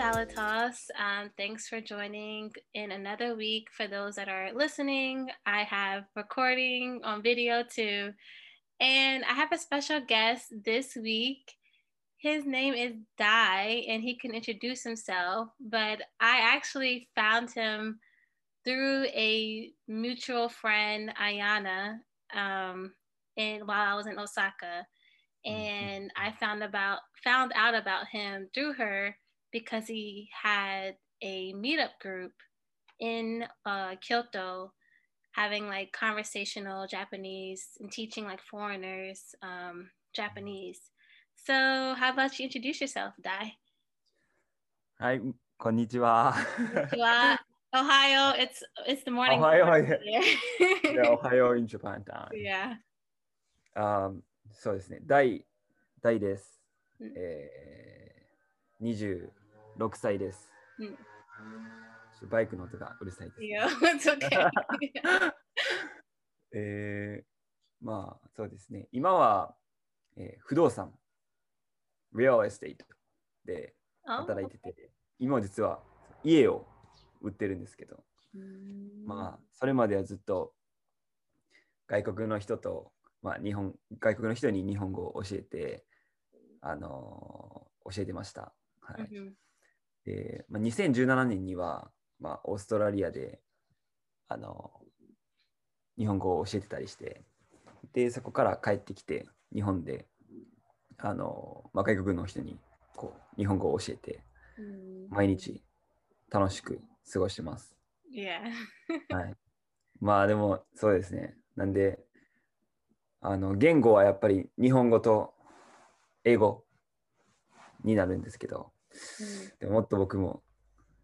Salad Toss. Um, thanks for joining in another week. For those that are listening, I have recording on video too. And I have a special guest this week. His name is Dai, and he can introduce himself. But I actually found him through a mutual friend, Ayana, um, and while I was in Osaka. Mm-hmm. And I found about found out about him through her because he had a meetup group in uh, Kyoto having like conversational Japanese and teaching like foreigners um, Japanese. So, how about you introduce yourself, Dai? Hi, konnichiwa. konnichiwa. Ohio, it's it's the morning. Ohio, yeah. yeah, Ohio in Japan time. Yeah. Um, そうですね。大大です。えー、 26歳です。うん、バイクの音がうるさいです、ね。いや、okay. えー、まあそうですね。今は、えー、不動産、real estate で働いてて、今実は家を売ってるんですけど、まあそれまではずっと外国の人と、まあ、日本外国の人に日本語を教えて、あの教えてました。はい。で、まあ、2017年には、まあ、オーストラリアで、あの日本語を教えてたりして、で、そこから帰ってきて、日本で、あのまあ、外国の人にこう日本語を教えて、毎日楽しく過ごしてます。はい。まあでもそうですね。なんで、あの言語はやっぱり日本語と英語になるんですけど、うん、でももっと僕も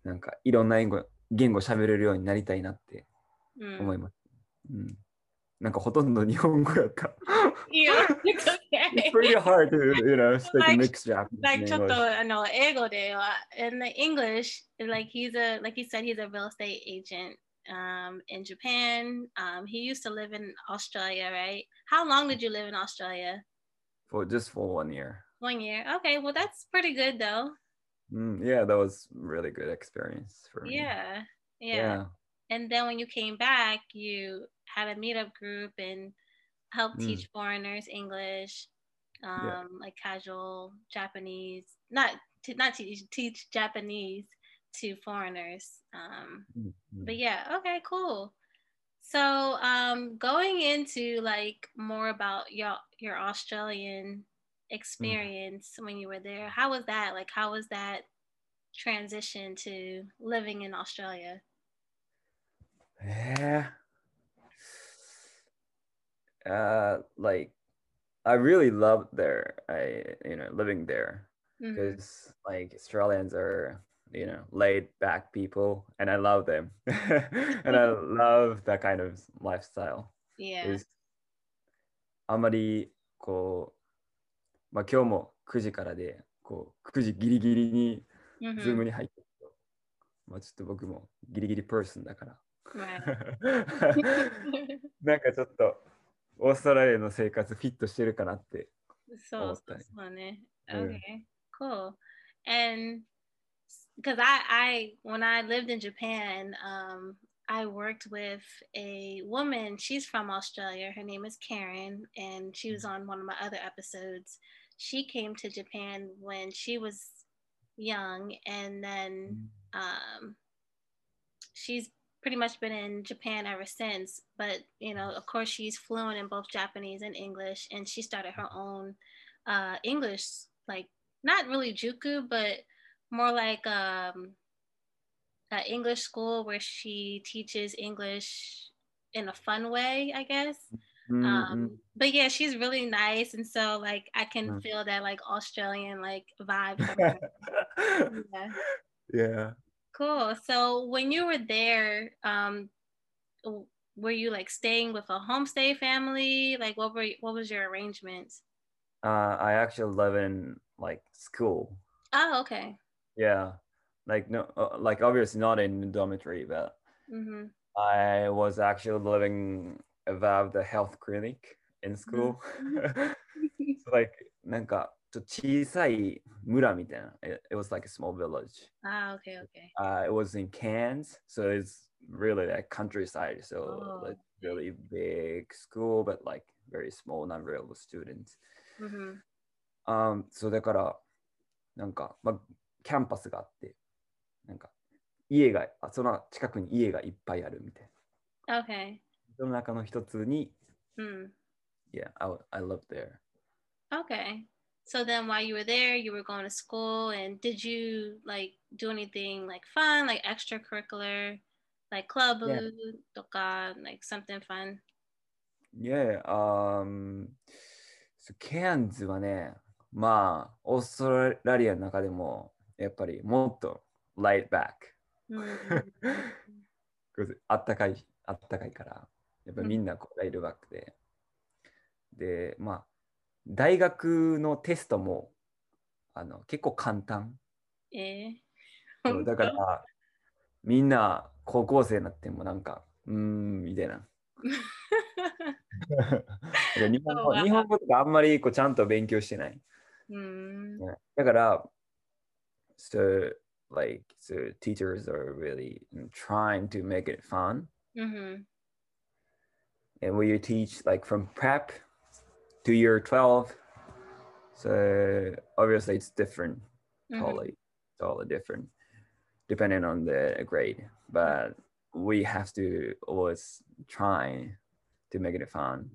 なんかいろんな言語言語喋れるようになりたいなって思います。うん、うん、なんかほとんど日本語やった。It's okay. It's pretty hard to, you know, like, mixed Japanese. Like ちょっとあの英語では in the English, like he's a like he said he's a real estate agent um in Japan. Um he used to live in Australia, right? How long did you live in Australia? For just for one year. One year. Okay, well that's pretty good though. Mm, yeah, that was really good experience for me. Yeah, yeah. Yeah. And then when you came back, you had a meetup group and helped mm. teach foreigners English, um, yeah. like casual Japanese, not to, not teach, teach Japanese to foreigners. Um, mm-hmm. But yeah, okay, cool. So um, going into like more about your your Australian experience mm. when you were there, how was that? Like, how was that transition to living in Australia? Yeah. Uh, like I really loved there. I you know living there because mm-hmm. like Australians are you know laid back people and i love them and i love that kind of lifestyle yeah あまりこう、 まあ、今日も9時からでこう9時ギリギリにズームに入って、mm hmm. まあ、ちょっと僕もギリギリパーソンだから なんかちょっとオーストラリアの生活フィットしてるかなって思ったり。そうそうね。Okay, cool. And because I, I when I lived in Japan, um, I worked with a woman. She's from Australia. Her name is Karen, and she was on one of my other episodes. She came to Japan when she was young, and then um, she's pretty much been in Japan ever since. But you know, of course, she's fluent in both Japanese and English, and she started her own uh, English, like not really juku, but more like um, an English school where she teaches English in a fun way, I guess. Mm-hmm. Um, but yeah, she's really nice, and so like I can mm-hmm. feel that like Australian like vibe. yeah. Yeah. Cool. So when you were there, um, were you like staying with a homestay family? Like what were what was your arrangements? Uh, I actually live in like school. Oh, okay. Yeah, like no, uh, like obviously not in dormitory, but mm-hmm. I was actually living above the health clinic in school. Mm-hmm. so like なんか ちょっと小さい村みたいな。It, it was like a small village. Ah, okay, okay. Uh, it was in Cairns, so it's really like countryside. So Oh, like really big school, but like very small number of students. Mm-hmm. Um, そうだから、なんか、まあ、キャンパスがあって、 なんか、家が、あその近くに家がいっぱいあるみたいな。Okay. その中の一つに、Mm. Yeah, I, I lived there. Okay. So then while you were there, you were going to school and did you like do anything like fun, like extracurricular, like club Yeah. like something fun? Yeah, um, そうケアンズはね、まあ、オーストラリアの中でも、やっぱりもっと light back。Mm. あったかい、あったかいから、やっぱりみんなこうライトバックで。で、まあ、大学のテストもあの結構簡単。Eh. そうだから、みんな高校生になってもなんか、うーん、みたいな。日本語日本語とかあんまりこうちゃんと勉強してない。mm. だから、so, like, so teachers are really trying to make it fun. Mm-hmm. And when you teach like from prep to year 12, so obviously it's different, Mhm. totally, totally different, depending on the grade. But we have to always try to make it fun.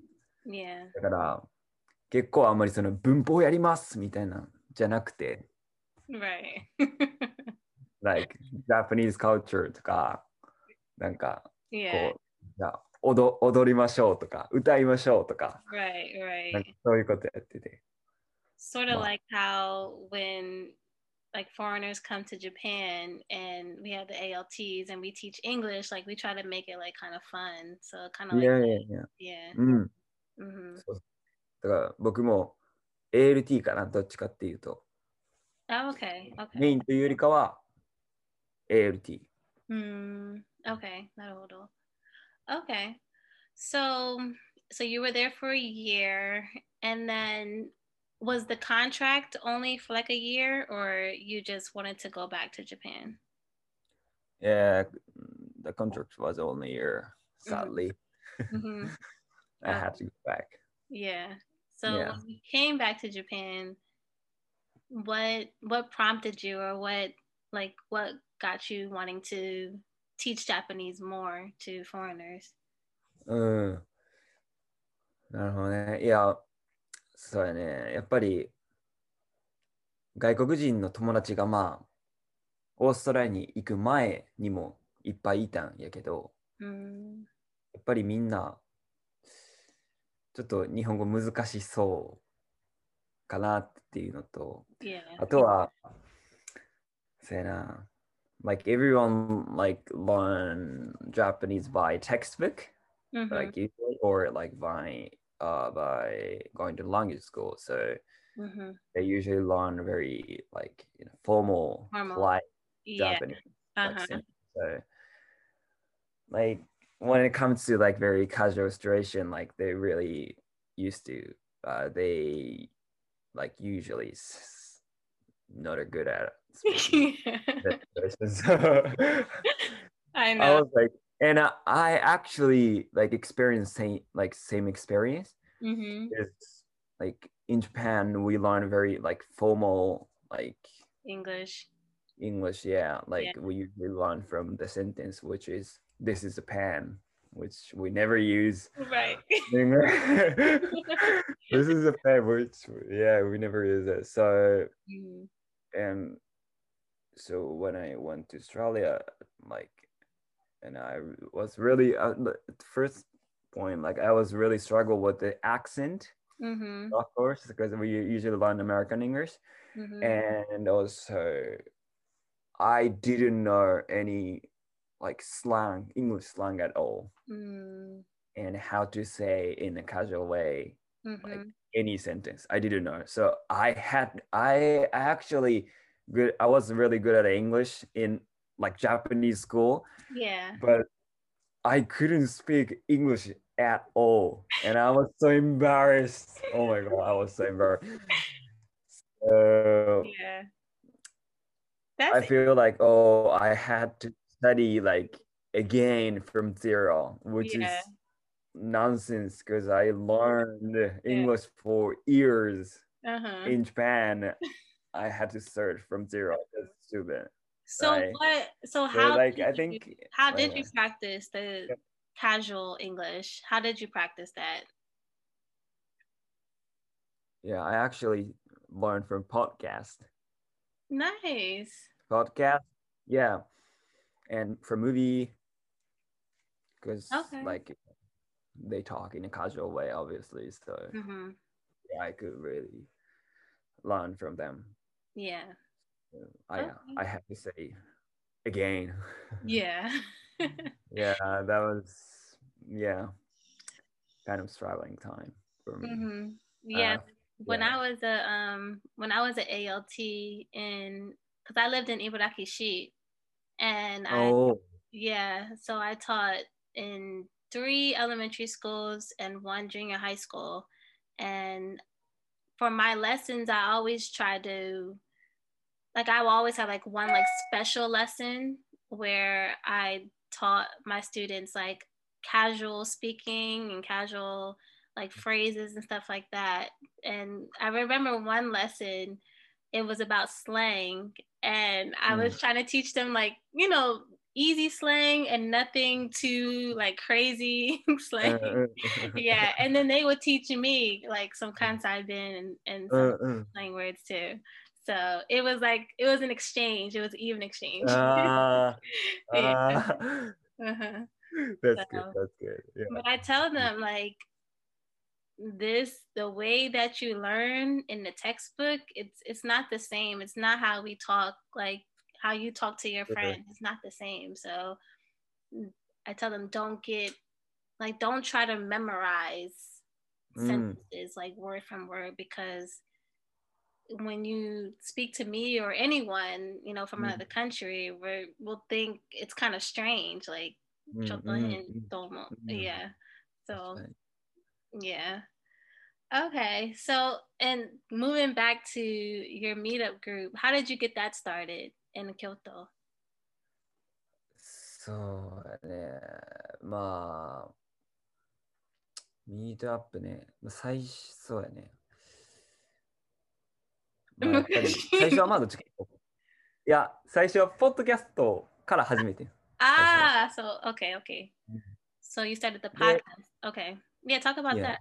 Yeah. だから、結構あんまりその文法やりますみたいなじゃなくて、 Right. like Japanese culture とか、なんか yeah. 踊踊りましょうとか、歌いましょうとか、Right. Right. そういうことやってて。Sort of like how when like foreigners come to Japan and we have the ALTs and we teach English, like we try to make it like kind of fun. So kind of い like やいやいや。yeah. うん。hmm だから僕も ALT かな、どっちかっていうと。Oh, okay. メ.インというよりかは ALT. Mm, Okay. so so you were there for a year, and then was the contract only for like a year, or you just wanted to go back to Japan? Yeah, the contract was only a year. Mm-hmm. Sadly, mm-hmm. I had to go back. Yeah. So yeah. when you came back to Japan, what what prompted you, or what like what got you wanting to teach Japanese more to foreigners? うん。なるほどね。いや、そうやね。やっぱり外国人の友達がまあ、オーストラリアに行く前にもいっぱいいたんやけど、Mm, やっぱりみんな、ちょっと日本語難しそうかなっていうのと、yeah. あとは、そうやな、like everyone like learn Japanese by textbook, Mhm. like usually, or like by uh by going to language school. So Mhm. they usually learn very like you know formal, Formal. polite Yeah. Japanese. like, Uh-huh. sentence. So, like when it comes to like very casual situation, like they really used to, uh, they like usually s- not a good at speaking that situation. So I I was like, and I, I actually like experienced same like same experience. hmm Is like in Japan we learn very like formal like English. English, yeah. Like we usually learn from the sentence, which is "This is a pen," which we never use. Right. this is a pen, which yeah, we never use it. So Mhm. and so when I went to Australia, like, and I was really uh, the first point, like I was really struggle with the accent, Mhm. of course, because we usually learn American English Mhm. and also I didn't know any like slang, English slang at all, Mm, and how to say in a casual way mhm. any sentence. I didn't know, so I had I actually good. I was really good at English in like Japanese school, Yeah. but I couldn't speak English at all, and I was so embarrassed. Oh my god, I was so embarrassed. Uh, yeah. That's I feel like oh I had to study like again from zero, which yeah. is nonsense because I learned yeah. English for years uh-huh. in Japan. I had to start from zero. That's stupid. So right? what? So how? So like I think. You, how did you practice the casual English? How did you practice that? Yeah, I actually learned from podcast. Nice. Podcast, yeah, and from movie, because okay. like they talk in a casual way, obviously. So mm-hmm. yeah, I could really learn from them. Yeah. I okay. I have to say again. Yeah. yeah, that was yeah, kind of struggling time for me. Mm-hmm. Yeah. Uh, when yeah. I was a um when I was at ALT in because I lived in Ibaraki sheet, and I oh. yeah, so I taught in three elementary schools and one junior high school. And for my lessons, I always try to like I will always have like one like special lesson where I taught my students like casual speaking and casual like phrases and stuff like that. And I remember one lesson, it was about slang, and I was mm. trying to teach them like, you know, easy slang and nothing too like crazy slang. Uh, uh, yeah, and then they were teaching me like some kansai ben and, and some uh, slang words too. So it was like it was an exchange. It was even exchange. Uh, yeah. uh-huh. That's so, good. That's good. Yeah. But I tell them like this the way that you learn in the textbook it's it's not the same it's not how we talk like how you talk to your friends it's not the same. So i tell them don't get like don't try to memorize mm. sentences like word from word because when you speak to me or anyone you know from mm. another country we will think it's kind of strange like mm, mm, mm, yeah. So yeah. Okay so and moving back to your meetup group how did you get that started in Kyoto? そうね、まあ、ミートアップね、最初、そうやね。はまだちいや、最初はポッドキャストから始めて。ああ、そう、OK, OK. So you started the podcast. Okay. Yeah, talk about that.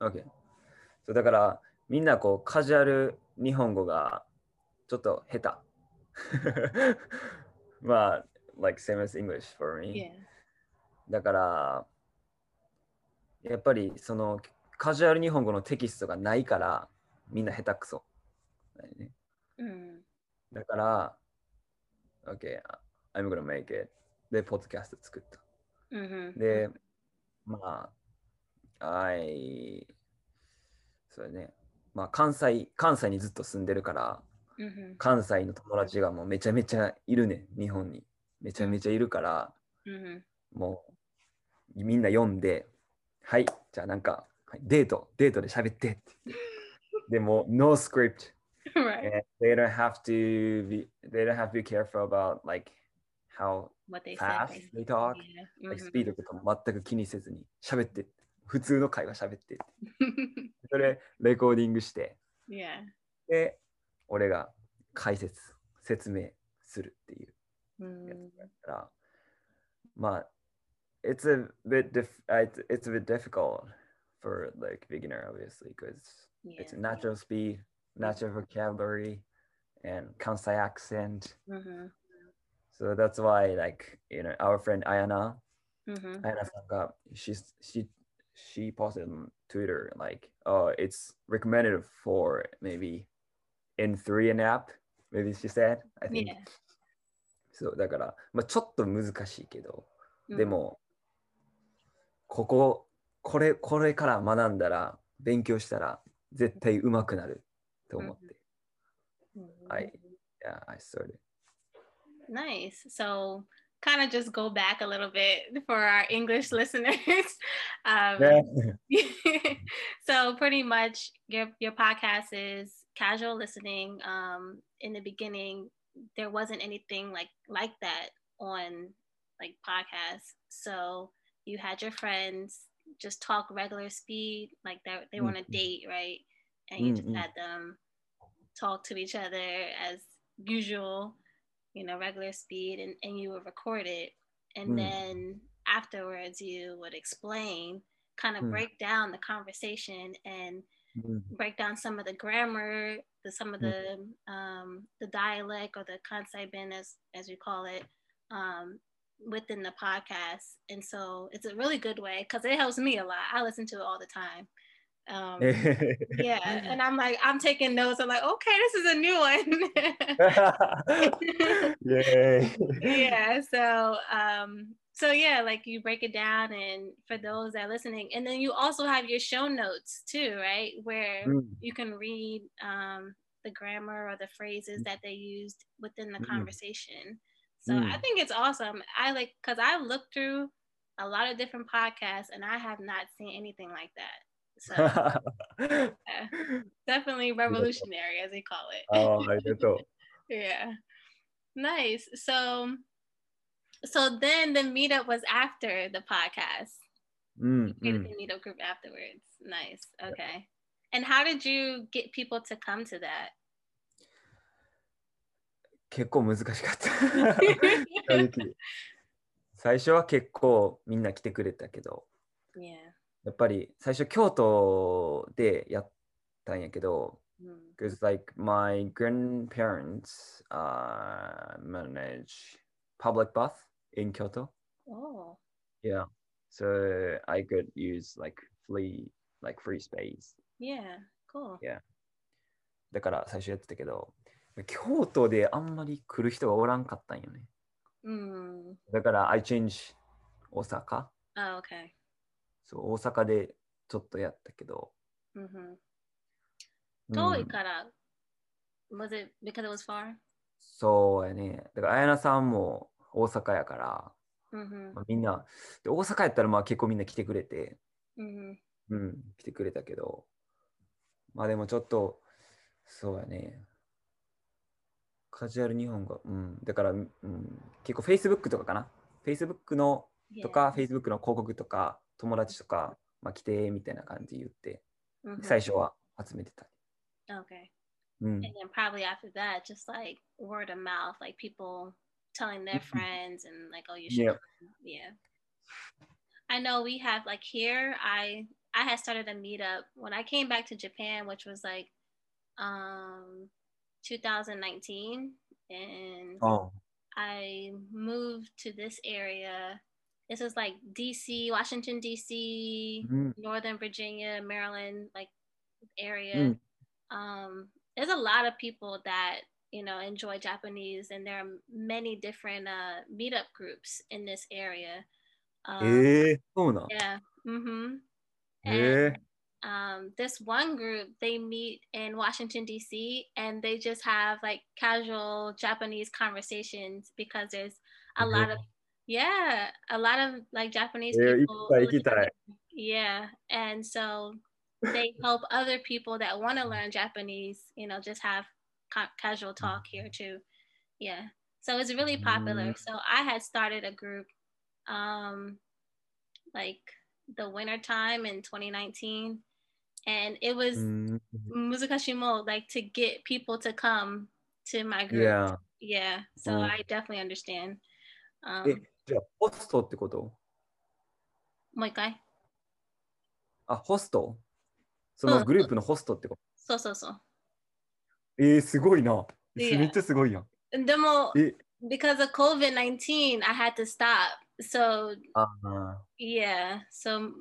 OK. そうだから、みんなこう、カジュアル日本語がちょっと下手。まあ、like same as English for me. Yeah. だから、やっぱりそのカジュアル日本語のテキストがないからみんな下手くそ。ねうん、だから、OK, I'm gonna make it. で、ポッドキャスト作った。Mm-hmm. で、まあ、I、そうだね。まあ、関西、関西にずっと住んでるから、関西の友達がもうめちゃめちゃいるね日本に。めちゃめちゃいるから、もうみんな読んではいじゃあなんか、はい、デートデートで喋ってってでも no script right. they don't have to be they don't have to be careful about like how they fast they talk、yeah. like スピードとかも全く気にせずに喋って普通の会話喋って。それレコーディングして、yeah. で 俺が解説説明するっていうやつだから、まあ it's a bit dif- it's a bit difficult for like beginner obviously because yeah. it's a natural speed natural vocabulary and kansai accent mm-hmm. so that's why like you know our friend ayana mm-hmm. ayana Saka, she's she she posted on twitter like oh it's recommended for maybe in three and a half, maybe she said, I think. Yeah. そうだから、まあ、ちょっと難しいけど、うん、でも、ここ、これ、これから学んだら、勉強したら、絶対うまくなると思って。うん、I, yeah, I started. Nice. So, kind of just go back a little bit for our English listeners. um, so pretty much your your podcast is casual listening. Um, in the beginning, there wasn't anything like like that on like podcasts. So you had your friends just talk regular speed, like that they were on a mm-hmm. date, right? And you just mm-hmm. had them talk to each other as usual, you know, regular speed, and, and you would record it. And mm. then afterwards, you would explain, kind of mm. break down the conversation and mm. break down some of the grammar, the some of mm. the um, the dialect or the kansai ben as as we call it, um, within the podcast. And so it's a really good way because it helps me a lot. I listen to it all the time. Um, yeah, and I'm like, I'm taking notes. I'm like, okay, this is a new one. yeah. yeah. So, um, so yeah, like you break it down, and for those that are listening, and then you also have your show notes too, right? Where mm. you can read um, the grammar or the phrases that they used within the mm. conversation. So mm. I think it's awesome. I like because I looked through a lot of different podcasts and I have not seen anything like that. So yeah, definitely revolutionary as they call it. Oh, I get yeah. Nice. So so then the meetup was after the podcast. Mm, you mm. the meetup group afterwards. Nice. Okay. Yeah. And how did you get people to come to that? 結構難しかった最初は結構みんな来てくれたけど、yeah. やっぱり最初京都でやったんやけど、because、mm. like my grandparents、uh, manage public bath in Kyoto. Oh. Yeah. So I could use like free like free space. Yeah, cool. Yeah. だから最初やってたけど、京都であんまり来る人がおらんかったんよね。うん。だから I change 大阪。あ、oh, OK。そう、大阪でちょっとやったけど。うん、遠いから、was it because it was far? そうやね。だから綾菜さんも大阪やから、うんまあ、みんなで、大阪やったらまあ結構みんな来てくれて、うん、うん、来てくれたけど、まあでもちょっと、そうやね。カジュアル日本語。うん。だから、うん、結構 Facebook とかかな？Facebook のとか、yeah. Facebook の広告とか、友達とか、まあ、来てみたいな感じで言って、mm hmm. 最初は集めてた。Okay. うん。And then probably after that, just like word of mouth, like people telling their friends and like, oh, you should. Yeah. yeah. I know we have like here, I I had started a meetup when I came back to Japan, which was like um 2019 and oh. I moved to this area. this is like DC, Washington DC, mm. Northern Virginia, Maryland, like area. Mm. Um, there's a lot of people that you know enjoy Japanese, and there are many different uh, meetup groups in this area. Um, eh, yeah. Mm-hmm. Eh. And um, this one group they meet in Washington D.C. and they just have like casual Japanese conversations because there's a lot of yeah a lot of like Japanese people. Yeah, and so they help other people that want to learn Japanese. You know, just have ca- casual talk here too. Yeah, so it's really popular. Mm. So I had started a group, um, like the winter time in 2019 and it was mm-hmm. muzukashimo like to get people to come to my group. Yeah. Yeah. So mm. I definitely understand. Um, え、じゃあホストってこともう一回あ、ホストそのグループのホストってことそうそうそう。えー、すごいな。めっちゃすごいやん。でも、because of COVID-19, I had to stop. So, uh-huh. yeah. So,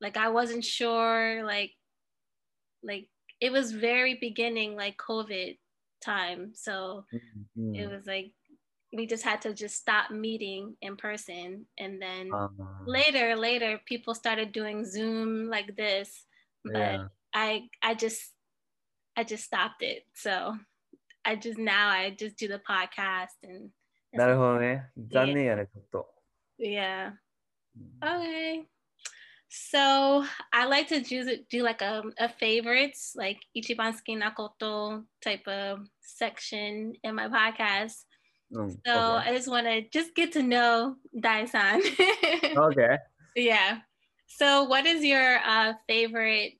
like, I wasn't sure, like, like it was very beginning like covid time so mm-hmm. it was like we just had to just stop meeting in person. And then um, later later people started doing zoom like this but yeah. i i just i just stopped it. So i just now i just do the podcast and yeah. Mm. Okay. So I like to do, do like a, a favorites, like Ichiban suki na koto type of section in my podcast. Mm, so okay. I just want to just get to know Dai-san. okay. Yeah. So what is your uh, favorite